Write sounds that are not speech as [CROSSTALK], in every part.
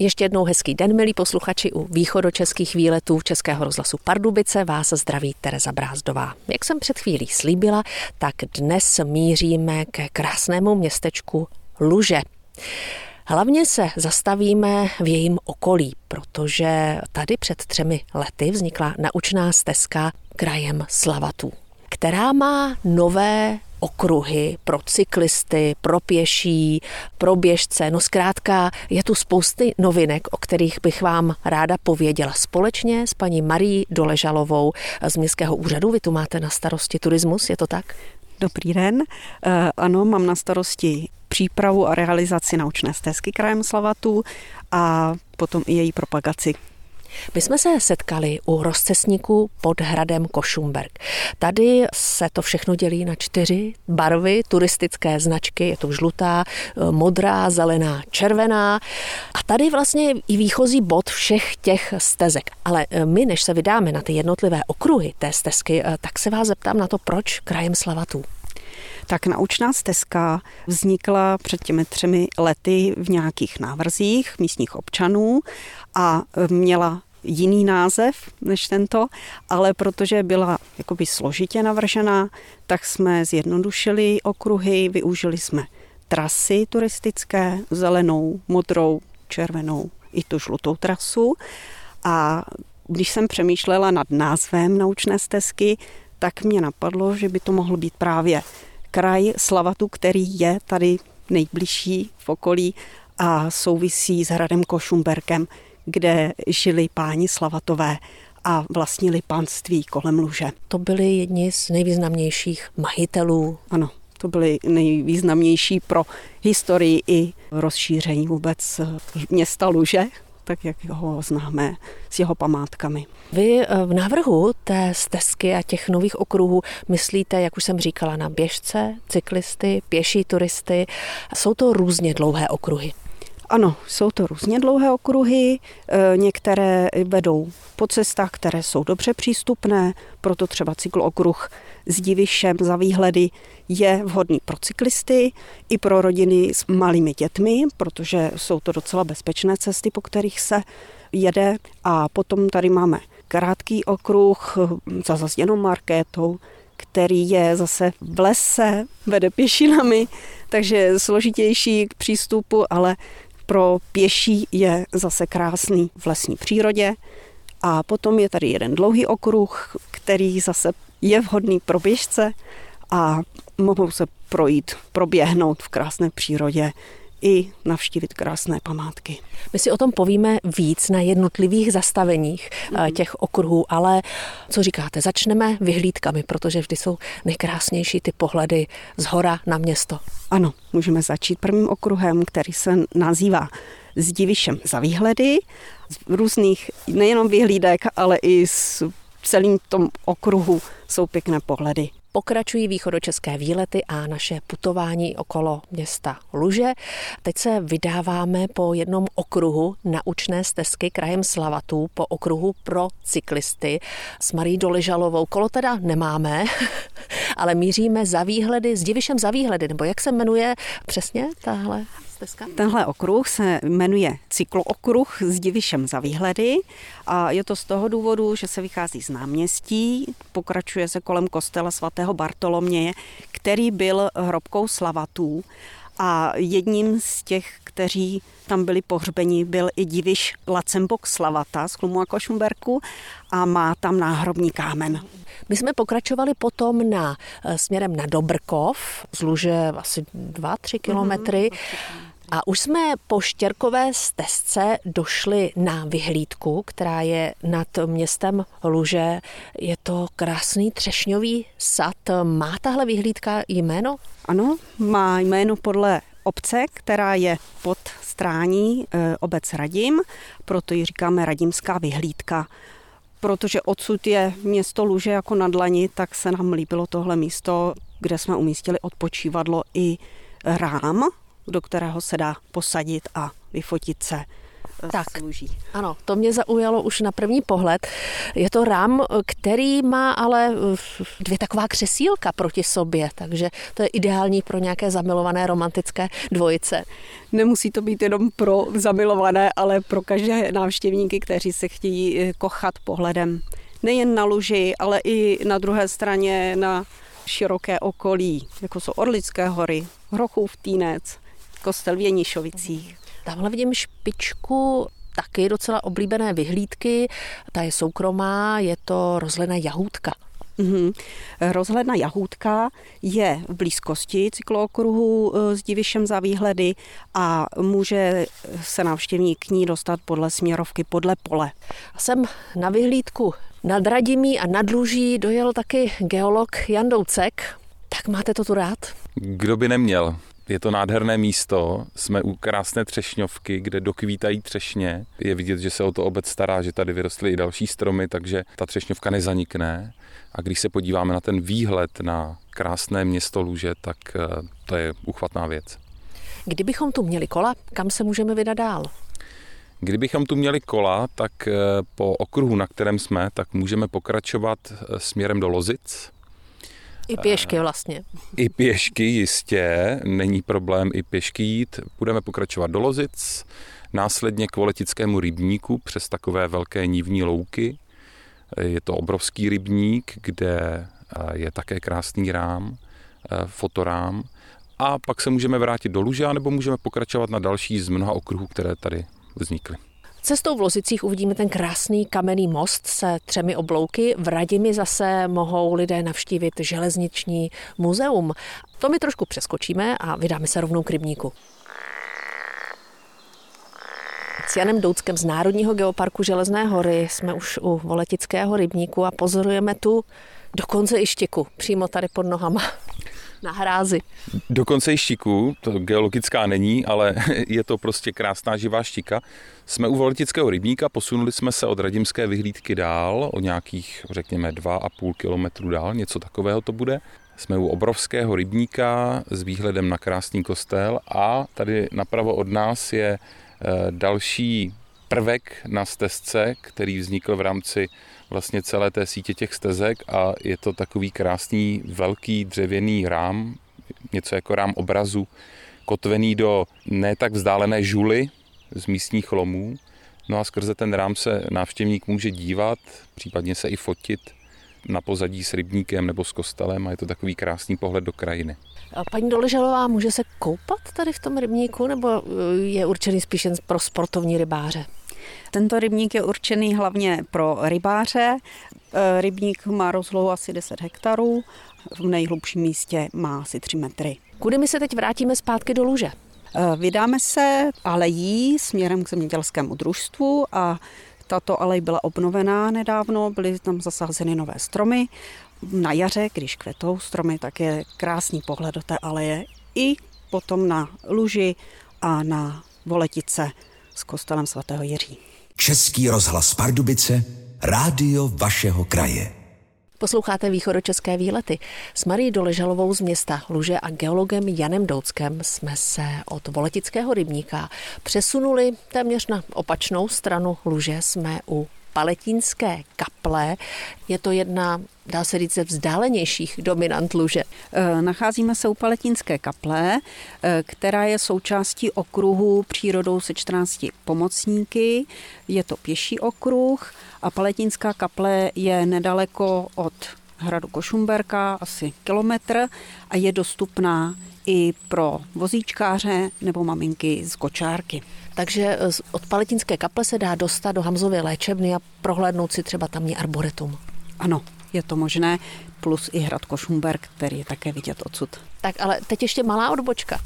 Ještě jednou hezký den, milí posluchači u východočeských výletů Českého rozhlasu Pardubice. Vás zdraví Tereza Brázdová. Jak jsem před chvílí slíbila, tak dnes míříme ke krásnému městečku Luže. Hlavně se zastavíme v jejím okolí, protože tady před třemi lety vznikla naučná stezka krajem Slavatů, která má nové okruhy pro cyklisty, pro pěší, pro běžce. No zkrátka je tu spousty novinek, o kterých bych vám ráda pověděla. Společně s paní Marí Doležalovou z Městského úřadu. Vy tu máte na starosti turismus, je to tak? Dobrý den. Eh, ano, mám na starosti přípravu a realizaci naučné stezky krajem Slavatu a potom i její propagaci my jsme se setkali u rozcesníku pod hradem Košumberg. Tady se to všechno dělí na čtyři barvy turistické značky. Je to žlutá, modrá, zelená, červená. A tady vlastně i výchozí bod všech těch stezek. Ale eh, my, než se vydáme na ty jednotlivé okruhy té stezky, eh, tak se vás zeptám na to, proč krajem Slavatů tak naučná stezka vznikla před těmi třemi lety v nějakých návrzích místních občanů a měla jiný název než tento, ale protože byla jakoby složitě navržená, tak jsme zjednodušili okruhy, využili jsme trasy turistické, zelenou, modrou, červenou i tu žlutou trasu. A když jsem přemýšlela nad názvem naučné stezky, tak mě napadlo, že by to mohl být právě kraj Slavatu, který je tady nejbližší v okolí a souvisí s hradem Košumberkem, kde žili páni Slavatové a vlastnili panství kolem Luže. To byli jedni z nejvýznamnějších majitelů. Ano, to byly nejvýznamnější pro historii i rozšíření vůbec města Luže, tak jak ho známe s jeho památkami. Vy eh, v návrhu té stezky a těch nových okruhů myslíte, jak už jsem říkala, na běžce, cyklisty, pěší turisty. Jsou to různě dlouhé okruhy. Ano, jsou to různě dlouhé okruhy, e, některé vedou po cestách, které jsou dobře přístupné, proto třeba cyklokruh s divišem za výhledy je vhodný pro cyklisty i pro rodiny s malými dětmi, protože jsou to docela bezpečné cesty, po kterých se jede. A potom tady máme krátký okruh za zazděnou markétou, který je zase v lese, vede pěšinami, takže složitější k přístupu, ale pro pěší je zase krásný v lesní přírodě. A potom je tady jeden dlouhý okruh, který zase je vhodný pro běžce a mohou se projít, proběhnout v krásné přírodě i navštívit krásné památky. My si o tom povíme víc na jednotlivých zastaveních mm. těch okruhů, ale co říkáte, začneme vyhlídkami, protože vždy jsou nejkrásnější ty pohledy z hora na město. Ano, můžeme začít prvním okruhem, který se nazývá s divišem za výhledy, z různých nejenom vyhlídek, ale i s celým tom okruhu jsou pěkné pohledy. Pokračují východočeské výlety a naše putování okolo města Luže. Teď se vydáváme po jednom okruhu naučné stezky krajem Slavatů, po okruhu pro cyklisty. S Marí Doležalovou kolo teda nemáme, [LAUGHS] ale míříme za výhledy, s Divišem za výhledy, nebo jak se jmenuje přesně tahle stezka? Tenhle okruh se jmenuje cyklookruh s Divišem za výhledy a je to z toho důvodu, že se vychází z náměstí, pokračuje se kolem kostela svatého Bartoloměje, který byl hrobkou slavatů a jedním z těch, kteří tam byli pohřbeni, byl i diviš Lacembok Slavata z Klumu a Košumberku a má tam náhrobní kámen. My jsme pokračovali potom na, eh, směrem na Dobrkov, z Luže asi 2-3 kilometry. Mm-hmm. A už jsme po Štěrkové stezce došli na vyhlídku, která je nad městem Luže. Je to krásný třešňový sad. Má tahle vyhlídka jméno? Ano, má jméno podle obce, která je pod strání e, obec Radim, proto ji říkáme Radimská vyhlídka. Protože odsud je město Luže jako na dlani, tak se nám líbilo tohle místo, kde jsme umístili odpočívadlo i rám, do kterého se dá posadit a vyfotit se tak, služí. Ano, to mě zaujalo už na první pohled. Je to rám, který má ale dvě taková křesílka proti sobě, takže to je ideální pro nějaké zamilované romantické dvojice. Nemusí to být jenom pro zamilované, ale pro každé návštěvníky, kteří se chtějí kochat pohledem nejen na luži, ale i na druhé straně na široké okolí, jako jsou Orlické hory, Hrochův Týnec, kostel v Jenišovicích. Tamhle vidím špičku taky docela oblíbené vyhlídky. Ta je soukromá, je to rozhledna Jahůdka. Mm-hmm. Rozhledna Jahůdka je v blízkosti cyklookruhu e, s Divišem za výhledy a může se návštěvník k ní dostat podle směrovky, podle pole. Jsem na vyhlídku nad Radimí a nad Luží dojel taky geolog Jan Doucek. Tak máte to tu rád? Kdo by neměl? Je to nádherné místo, jsme u krásné třešňovky, kde dokvítají třešně. Je vidět, že se o to obec stará, že tady vyrostly i další stromy, takže ta třešňovka nezanikne. A když se podíváme na ten výhled na krásné město Luže, tak eh, to je uchvatná věc. Kdybychom tu měli kola, kam se můžeme vydat dál? Kdybychom tu měli kola, tak eh, po okruhu, na kterém jsme, tak můžeme pokračovat eh, směrem do Lozic. I pěšky vlastně. I pěšky jistě, není problém i pěšky jít. Budeme pokračovat do Lozic, následně k Voletickému rybníku přes takové velké nívní louky. Je to obrovský rybník, kde eh, je také krásný rám, fotorám. A pak se můžeme vrátit do Luže, nebo můžeme pokračovat na další z mnoha okruhů, které tady vznikly. Cestou v Lozicích uvidíme ten krásný kamenný most se třemi oblouky. V Radimi zase mohou lidé navštívit železniční muzeum. To my trošku přeskočíme a vydáme se rovnou k rybníku. S Janem Douckem z Národního geoparku Železné hory jsme už u Voletického rybníku a pozorujeme tu dokonce i štiku přímo tady pod nohama na hrázi. Dokonce i štiku, to geologická není, ale [LAUGHS] je to prostě krásná živá štika. Jsme u Voletického rybníka, posunuli jsme se od Radimské vyhlídky dál, o nějakých, řekněme, 2,5 kilometru dál, něco takového to bude. Jsme u obrovského rybníka s výhledem na krásný kostel a tady napravo od nás je eh, další prvek na stezce, který vznikl v rámci vlastně celé té sítě těch stezek a je to takový krásný velký dřevěný rám, něco jako rám obrazu, kotvený do ne tak vzdálené žuly z místních lomů. No a skrze ten rám se návštěvník může dívat, případně se i fotit na pozadí s rybníkem nebo s kostelem a je to takový krásný pohled do krajiny. A paní Doležalová, může se koupat tady v tom rybníku nebo je určený spíš jen pro sportovní rybáře? Tento rybník je určený hlavně pro rybáře. E, rybník má rozlohu asi 10 hektarů, v nejhlubším místě má asi 3 metry. Kudy my se teď vrátíme zpátky do Luže? E, vydáme se alejí směrem k zemědělskému družstvu a tato alej byla obnovená nedávno, byly tam zasázeny nové stromy. Na jaře, když kvetou stromy, tak je krásný pohled do té aleje i potom na luži a na voletice s kostelem svatého Jiří. Český rozhlas Pardubice, rádio vašeho kraje. Posloucháte východočeské výlety. S Marí Doležalovou z města Luže a geologem Janem Douckem jsme se od Voletického rybníka přesunuli téměř na opačnou stranu Luže. Jsme u Paletínské kaple. Je to jedna, dá se říct, ze vzdálenějších dominant Luže. E, nacházíme se u Paletínské kaple, e, která je součástí okruhu přírodou se 14 pomocníky. Je to pěší okruh a Paletínská kaple je nedaleko od hradu Košumberka, asi kilometr a je dostupná i pro vozíčkáře nebo maminky z kočárky. Takže eh, od Paletinské kaple se dá dostat do Hamzovy léčebny a prohlédnout si třeba tamní arboretum. Ano, je to možné, plus i hrad Košumberg, který je také vidět odsud. Tak ale teď ještě malá odbočka.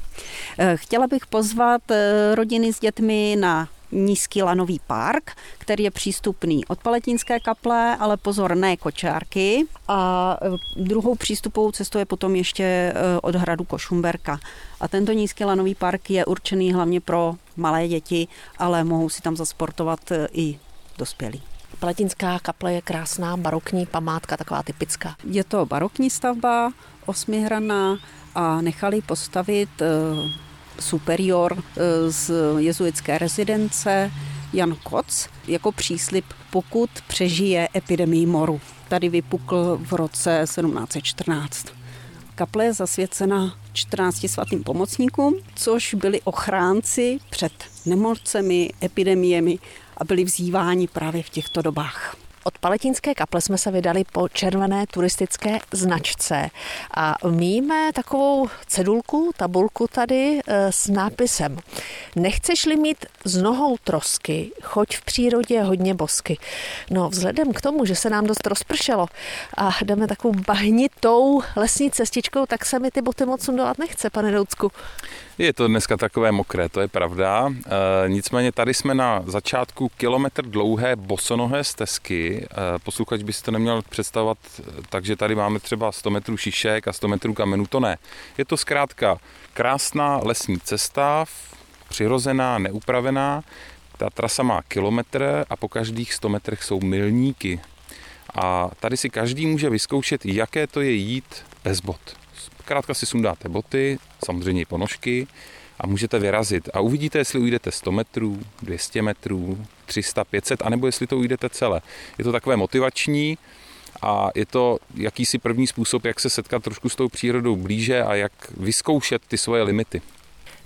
Eh, chtěla bych pozvat eh, rodiny s dětmi na nízký lanový park, který je přístupný od Paletínské kaple, ale pozor, ne kočárky. A e, druhou přístupovou cestou je potom ještě e, od hradu Košumberka. A tento nízký lanový park je určený hlavně pro malé děti, ale mohou si tam zasportovat e, i dospělí. Paletinská kaple je krásná barokní památka, taková typická. Je to barokní stavba, osmihraná a nechali postavit superior z jezuitské rezidence, Jan Koc jako příslip, pokud přežije epidemii moru. Tady vypukl v roce 1714. Kaple je zasvěcena 14 svatým pomocníkům, což byli ochránci před nemocemi, epidemiemi a byli vzýváni právě v těchto dobách. Od Paletínské kaple jsme se vydali po červené turistické značce. A míme takovou cedulku, tabulku tady eh, s nápisem Nechceš-li mít z nohou trosky, choď v přírodě hodně bosky. No, vzhledem k tomu, že se nám dost rozpršelo a jdeme takovou bahnitou lesní cestičkou, tak se mi ty boty moc sundovat nechce, pane Doucku. Je to dneska takové mokré, to je pravda. E, nicméně tady jsme na začátku kilometr dlouhé bosonohé stezky. E, posluchač by si to neměl představovat takže tady máme třeba 100 metrů šišek a 100 metrů kamenů, to ne. Je to zkrátka krásná lesní cesta, přirozená, neupravená. Ta trasa má kilometr a po každých 100 metrech jsou milníky. A tady si každý může vyzkoušet, jaké to je jít bez bot. Krátka si sundáte boty, samozřejmě i ponožky a můžete vyrazit. A uvidíte, jestli ujdete 100 metrů, 200 metrů, 300, 500, anebo jestli to ujdete celé. Je to takové motivační a je to jakýsi první způsob, jak se setkat trošku s tou přírodou blíže a jak vyzkoušet ty svoje limity.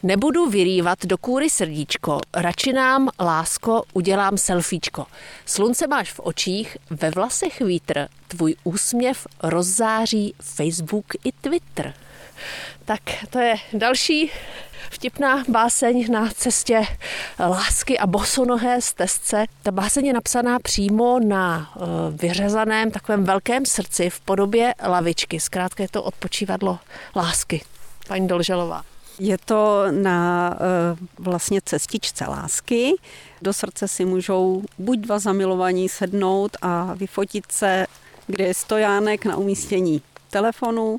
Nebudu vyrývat do kůry srdíčko, radši nám, lásko, udělám selfiečko. Slunce máš v očích, ve vlasech vítr, tvůj úsměv rozzáří Facebook i Twitter. Tak to je další vtipná báseň na cestě lásky a bosonohé stezce. Ta báseň je napsaná přímo na eh, vyřezaném takovém velkém srdci v podobě lavičky. Zkrátka je to odpočívadlo lásky. Paní Dolželová. Je to na eh, vlastně cestičce lásky. Do srdce si můžou buď dva zamilovaní sednout a vyfotit se, kde je stojánek na umístění telefonu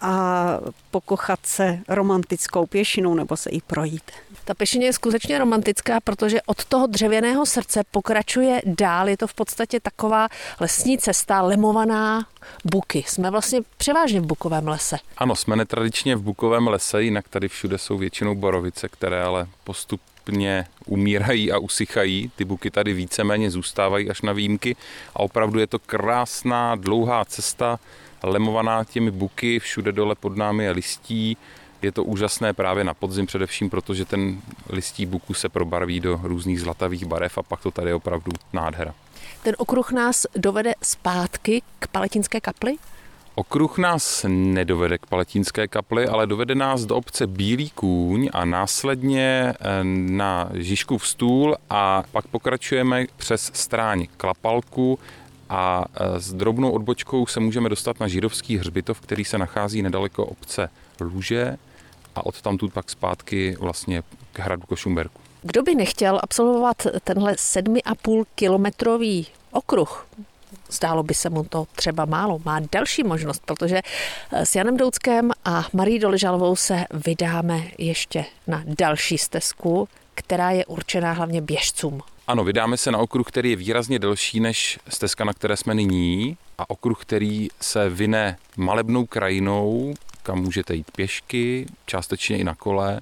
a pokochat se romantickou pěšinou nebo se i projít. Ta pěšině je skutečně romantická, protože od toho dřevěného srdce pokračuje dál. Je to v podstatě taková lesní cesta, lemovaná buky. Jsme vlastně převážně v bukovém lese. Ano, jsme netradičně v bukovém lese, jinak tady všude jsou většinou borovice, které ale postupně umírají a usychají. Ty buky tady víceméně zůstávají až na výjimky a opravdu je to krásná, dlouhá cesta, lemovaná těmi buky, všude dole pod námi je listí, je to úžasné právě na podzim především, protože ten listí buku se probarví do různých zlatavých barev a pak to tady je opravdu nádhera. Ten okruh nás dovede zpátky k Paletinské kapli? Okruh nás nedovede k Paletínské kapli, ale dovede nás do obce Bílý kůň a následně eh, na Žižkův stůl a pak pokračujeme přes stráň Klapalku a eh, s drobnou odbočkou se můžeme dostat na Židovský hřbitov, který se nachází nedaleko obce Luže a od tamtud pak zpátky vlastně k hradu Košumberku. Kdo by nechtěl absolvovat tenhle 7,5 kilometrový okruh, Zdálo by se mu to třeba málo. Má další možnost, protože eh, s Janem Douckem a Marí Doležalovou se vydáme ještě na další stezku, která je určená hlavně běžcům. Ano, vydáme se na okruh, který je výrazně delší než stezka, na které jsme nyní a okruh, který se vyne malebnou krajinou, kam můžete jít pěšky, částečně i na kole,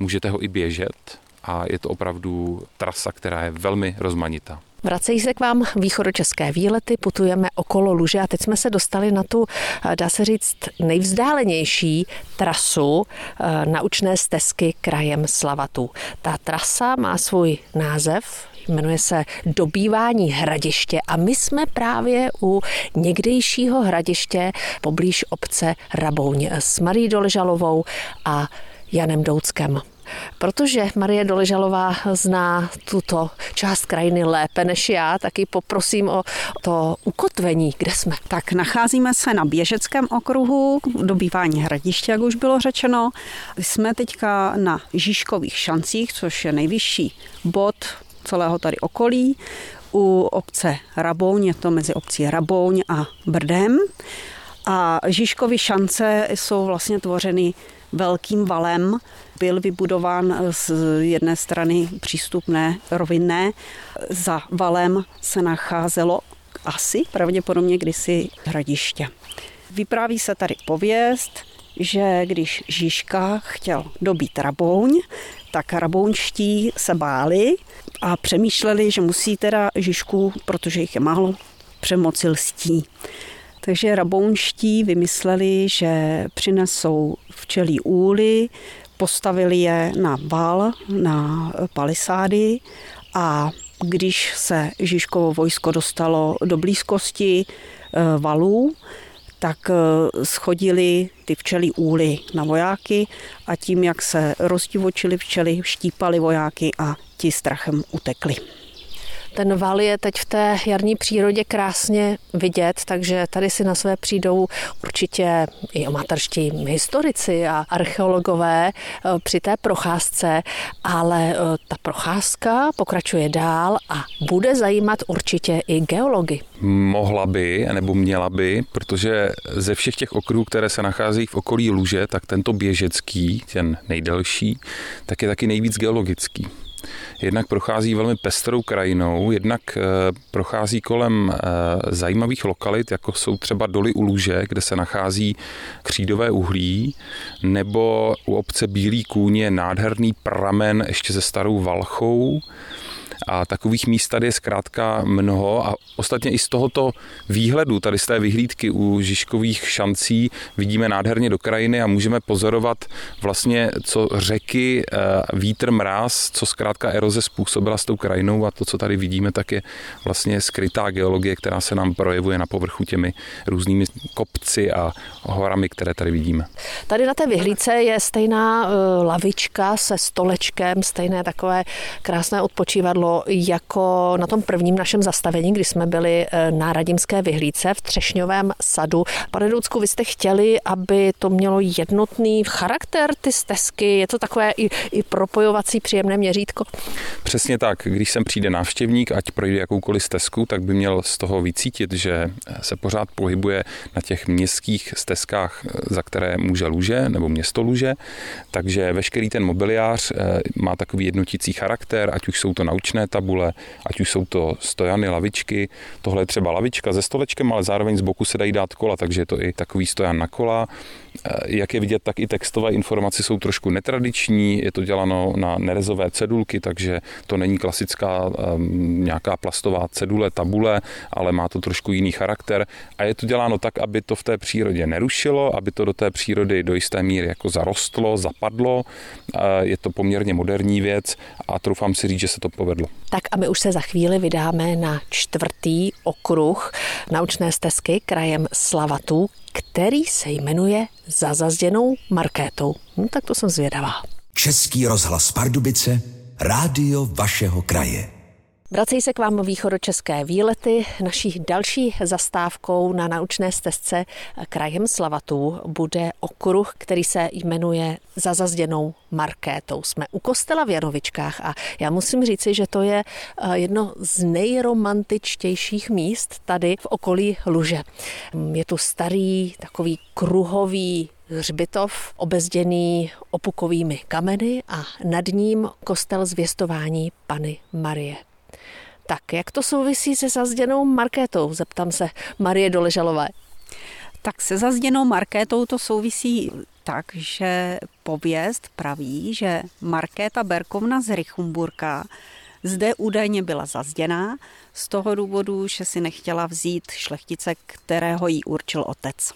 můžete ho i běžet a je to opravdu trasa, která je velmi rozmanitá. Vracejí se k vám východočeské výlety, putujeme okolo Luže a teď jsme se dostali na tu, dá se říct, nejvzdálenější trasu eh, naučné stezky krajem Slavatu. Ta trasa má svůj název, jmenuje se Dobývání hradiště a my jsme právě u někdejšího hradiště poblíž obce Rabouň s Marí Doležalovou a Janem Douckem. Protože Marie Doležalová zná tuto část krajiny lépe než já, tak ji poprosím o to ukotvení, kde jsme. Tak nacházíme se na běžeckém okruhu, dobývání hradiště, jak už bylo řečeno. Jsme teďka na Žižkových šancích, což je nejvyšší bod celého tady okolí. U obce Rabouň, je to mezi obcí Rabouň a Brdem. A Žižkovy šance jsou vlastně tvořeny velkým valem. Byl vybudován z jedné strany přístupné, rovinné. Za valem se nacházelo asi pravděpodobně kdysi hradiště. Vypráví se tady pověst, že když Žižka chtěl dobít rabouň, tak rabounští se báli a přemýšleli, že musí teda Žižku, protože jich je málo, přemoci lstí. Takže rabounští vymysleli, že přinesou včelí úly, postavili je na val, na palisády a když se Žižkovo vojsko dostalo do blízkosti eh, valů, tak eh, schodili ty včely úly na vojáky a tím, jak se rozdivočili včely, štípali vojáky a ti strachem utekli. Ten val je teď v té jarní přírodě krásně vidět, takže tady si na své přijdou určitě i amatorští historici a archeologové eh, při té procházce, ale eh, ta procházka pokračuje dál a bude zajímat určitě i geology. Mohla by, nebo měla by, protože ze všech těch okruhů, které se nacházejí v okolí Luže, tak tento běžecký, ten nejdelší, tak je taky nejvíc geologický. Jednak prochází velmi pestrou krajinou, jednak eh, prochází kolem eh, zajímavých lokalit, jako jsou třeba doly u Luže, kde se nachází křídové uhlí, nebo u obce Bílý kůň je nádherný pramen ještě se starou Valchou, a takových míst tady je zkrátka mnoho a ostatně i z tohoto výhledu, tady z té vyhlídky u Žižkových šancí vidíme nádherně do krajiny a můžeme pozorovat vlastně, co řeky, eh, vítr, mráz, co zkrátka eroze způsobila s tou krajinou a to, co tady vidíme, tak je vlastně skrytá geologie, která se nám projevuje na povrchu těmi různými kopci a horami, které tady vidíme. Tady na té vyhlídce je stejná eh, lavička se stolečkem, stejné takové krásné odpočívadlo jako na tom prvním našem zastavení, kdy jsme byli eh, na Radimské vyhlídce v Třešňovém sadu. Pane Ducku, vy jste chtěli, aby to mělo jednotný charakter, ty stezky, je to takové i, i propojovací příjemné měřítko? Přesně tak, když sem přijde návštěvník, ať projde jakoukoliv stezku, tak by měl z toho vycítit, že se pořád pohybuje na těch městských stezkách, eh, za které může Luže nebo město Luže, takže veškerý ten mobiliář eh, má takový jednotící charakter, ať už jsou to naučné tabule, ať už jsou to stojany, lavičky. Tohle je třeba lavička se stolečkem, ale zároveň z boku se dají dát kola, takže je to i takový stojan na kola. Eh, jak je vidět, tak i textové informace jsou trošku netradiční, je to děláno na nerezové cedulky, takže to není klasická um, nějaká plastová cedule, tabule, ale má to trošku jiný charakter a je to děláno tak, aby to v té přírodě nerušilo, aby to do té přírody do jisté míry jako zarostlo, zapadlo. Je to poměrně moderní věc a troufám si říct, že se to povedlo. Tak a my už se za chvíli vydáme na čtvrtý okruh naučné stezky krajem Slavatu, který se jmenuje Za zazděnou markétou. No, tak to jsem zvědavá. Český rozhlas Pardubice, rádio vašeho kraje. Vracejí se k vám východočeské výlety. Naší další zastávkou na naučné stezce krajem Slavatu bude okruh, který se jmenuje Za zazděnou markétou. Jsme u kostela v Janovičkách a já musím říci, že to je eh, jedno z nejromantičtějších míst tady v okolí Luže. Je tu starý takový kruhový hřbitov obezděný opukovými kameny a nad ním kostel zvěstování Pany Marie. Tak jak to souvisí se zazděnou markétou, zeptám se Marie Doležalové. Tak se zazděnou markétou to souvisí tak, že pověst praví, že Markéta Berkovna z Richumburka zde údajně byla zazděná z toho důvodu, že si nechtěla vzít šlechtice, kterého jí určil otec.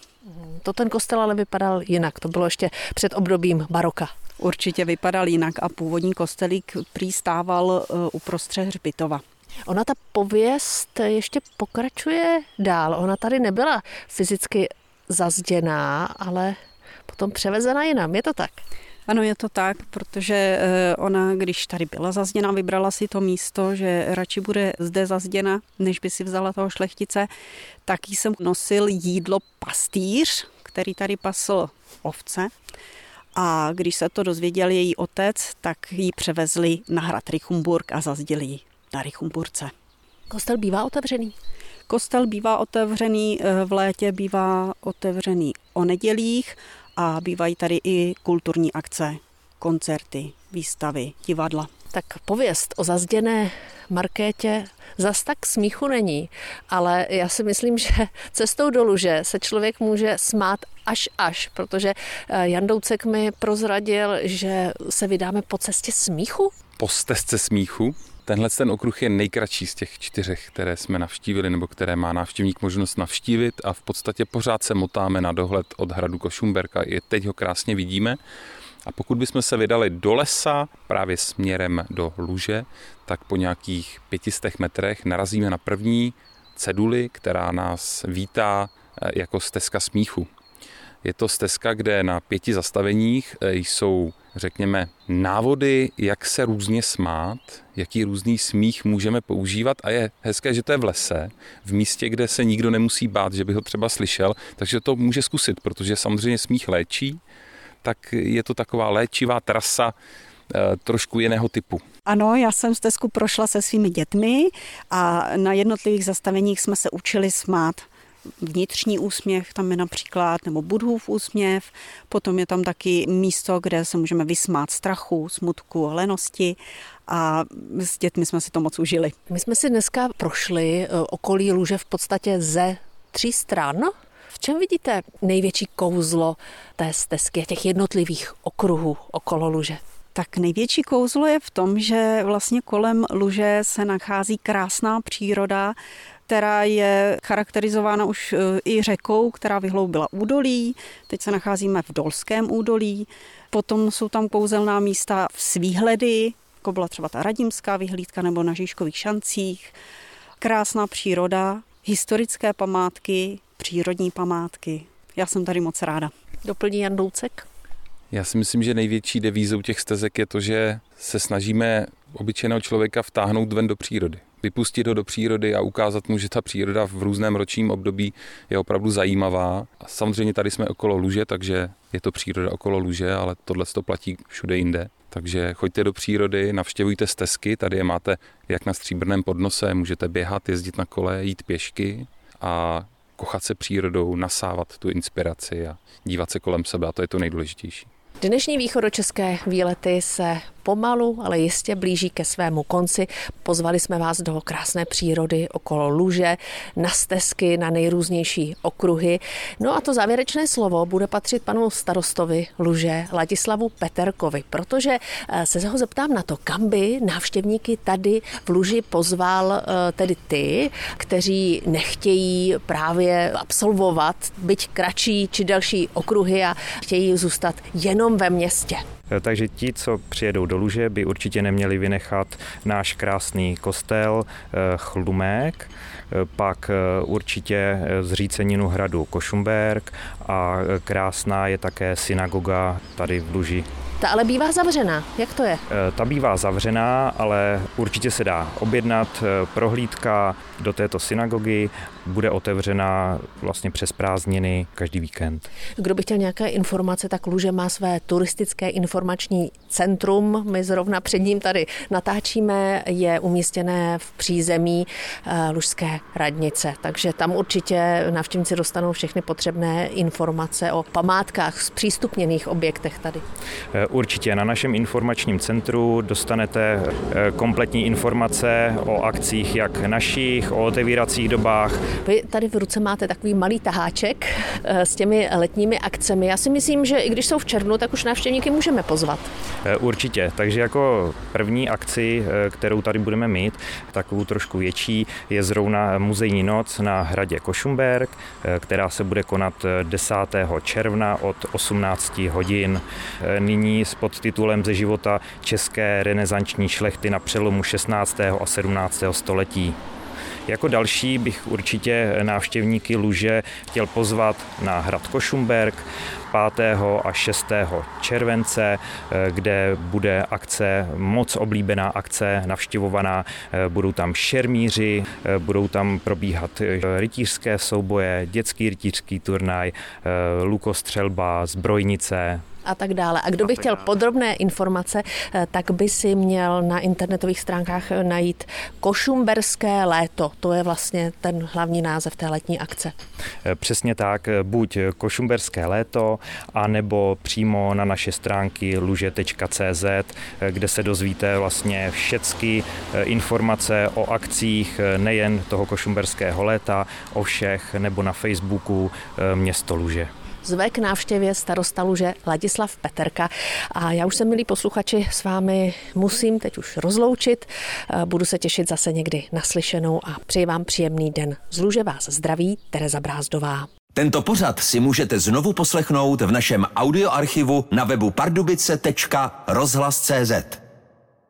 To ten kostel ale vypadal jinak, to bylo ještě před obdobím baroka. Určitě vypadal jinak a původní kostelík přistával eh, uprostřed hřbitova. Ona ta pověst ještě pokračuje dál. Ona tady nebyla fyzicky zazděná, ale potom převezena jinam. Je to tak? Ano, je to tak, protože eh, ona, když tady byla zazděna, vybrala si to místo, že radši bude zde zazděna, než by si vzala toho šlechtice, tak jí jsem nosil jídlo pastýř, který tady pasl ovce. A když se to dozvěděl její otec, tak ji převezli na hrad Richumburg a zazděli ji na Richumburce. Kostel bývá otevřený? Kostel bývá otevřený eh, v létě, bývá otevřený o nedělích a bývají tady i kulturní akce, koncerty, výstavy, divadla. Tak pověst o zazděné Markétě zas tak smíchu není, ale já si myslím, že cestou do luže se člověk může smát až až, protože eh, Jan Doucek mi prozradil, že se vydáme po cestě smíchu. Po stezce smíchu? Tenhle ten okruh je nejkratší z těch čtyřech, které jsme navštívili, nebo které má návštěvník možnost navštívit a v podstatě pořád se motáme na dohled od hradu Košumberka. I teď ho krásně vidíme. A pokud bychom se vydali do lesa, právě směrem do Luže, tak po nějakých pětistech metrech narazíme na první ceduli, která nás vítá eh, jako stezka smíchu. Je to stezka, kde na pěti zastaveních eh, jsou, řekněme, návody, jak se různě smát, jaký různý smích můžeme používat a je hezké, že to je v lese, v místě, kde se nikdo nemusí bát, že by ho třeba slyšel, takže to může zkusit, protože samozřejmě smích léčí, tak je to taková léčivá trasa eh, trošku jiného typu. Ano, já jsem stezku prošla se svými dětmi a na jednotlivých zastaveních jsme se učili smát vnitřní úsměv, tam je například, nebo Budhův úsměv, potom je tam taky místo, kde se můžeme vysmát strachu, smutku, lenosti a s dětmi jsme si to moc užili. My jsme si dneska prošli eh, okolí Luže v podstatě ze tří stran. Čem vidíte největší kouzlo té stezky, těch jednotlivých okruhů okolo Luže? Tak největší kouzlo je v tom, že vlastně kolem Luže se nachází krásná příroda, která je charakterizována už e, i řekou, která vyhloubila údolí. Teď se nacházíme v Dolském údolí. Potom jsou tam kouzelná místa v Svíhledy, jako byla třeba ta Radimská vyhlídka nebo na Žižkových šancích. Krásná příroda, historické památky, přírodní památky. Já jsem tady moc ráda. Doplní Jan Doucek? Já si myslím, že největší devízou těch stezek je to, že se snažíme obyčejného člověka vtáhnout ven do přírody. Vypustit ho do přírody a ukázat mu, že ta příroda v různém ročním období je opravdu zajímavá. A samozřejmě tady jsme okolo luže, takže je to příroda okolo luže, ale tohle to platí všude jinde. Takže choďte do přírody, navštěvujte stezky, tady je máte jak na stříbrném podnose, můžete běhat, jezdit na kole, jít pěšky a kochat se přírodou, nasávat tu inspiraci a dívat se kolem sebe a to je to nejdůležitější. Dnešní východočeské výlety se pomalu, ale jistě blíží ke svému konci. Pozvali jsme vás do krásné přírody okolo Luže, na stezky, na nejrůznější okruhy. No a to závěrečné slovo bude patřit panu starostovi Luže Ladislavu Peterkovi, protože eh, se ho zeptám na to, kam by návštěvníky tady v Luži pozval eh, tedy ty, kteří nechtějí právě absolvovat byť kratší či delší okruhy a chtějí zůstat jenom ve městě. Eh, takže ti, co přijedou do Luže, by určitě neměli vynechat náš krásný kostel eh, Chlumek, eh, pak určitě zříceninu hradu Košumberg a krásná je také synagoga tady v Luži. Ta ale bývá zavřená. Jak to je? Ta bývá zavřená, ale určitě se dá objednat prohlídka do této synagogy. Bude otevřena vlastně přes prázdniny každý víkend. Kdo by chtěl nějaké informace, tak Luže má své turistické informační centrum. My zrovna před ním tady natáčíme. Je umístěné v přízemí eh, Lužské radnice. Takže tam určitě navštěvníci dostanou všechny potřebné informace o památkách, zpřístupněných objektech tady. Eh, určitě na našem informačním centru dostanete eh, kompletní informace o akcích jak našich, o otevíracích dobách. Vy tady v ruce máte takový malý taháček eh, s těmi letními akcemi. Já si myslím, že i když jsou v červnu, tak už návštěvníky můžeme pozvat. Eh, určitě, takže jako první akci, eh, kterou tady budeme mít, takovou trošku větší, je zrovna muzejní noc na hradě Košumberg, která se bude konat 10. června od 18 hodin. Nyní s podtitulem ze života české renesanční šlechty na přelomu 16. a 17. století. Jako další bych určitě návštěvníky Luže chtěl pozvat na hrad Košumberg 5. a 6. července, kde bude akce, moc oblíbená akce, navštěvovaná. Budou tam šermíři, budou tam probíhat rytířské souboje, dětský rytířský turnaj, lukostřelba, zbrojnice, a tak dále. A kdo by chtěl podrobné informace, eh, tak by si měl na internetových stránkách najít Košumberské léto. To je vlastně ten hlavní název té letní akce. Eh, přesně tak, buď Košumberské léto, anebo přímo na naše stránky luže.cz, eh, kde se dozvíte vlastně všechny informace o akcích nejen toho Košumberského léta, o všech, nebo na Facebooku město Luže zve k návštěvě starosta Luže Ladislav Peterka. A já už se, milí posluchači, s vámi musím teď už rozloučit. Budu se těšit zase někdy naslyšenou a přeji vám příjemný den. Z Luže vás zdraví Tereza Brázdová. Tento pořad si můžete znovu poslechnout v našem audioarchivu na webu pardubice.rozhlas.cz.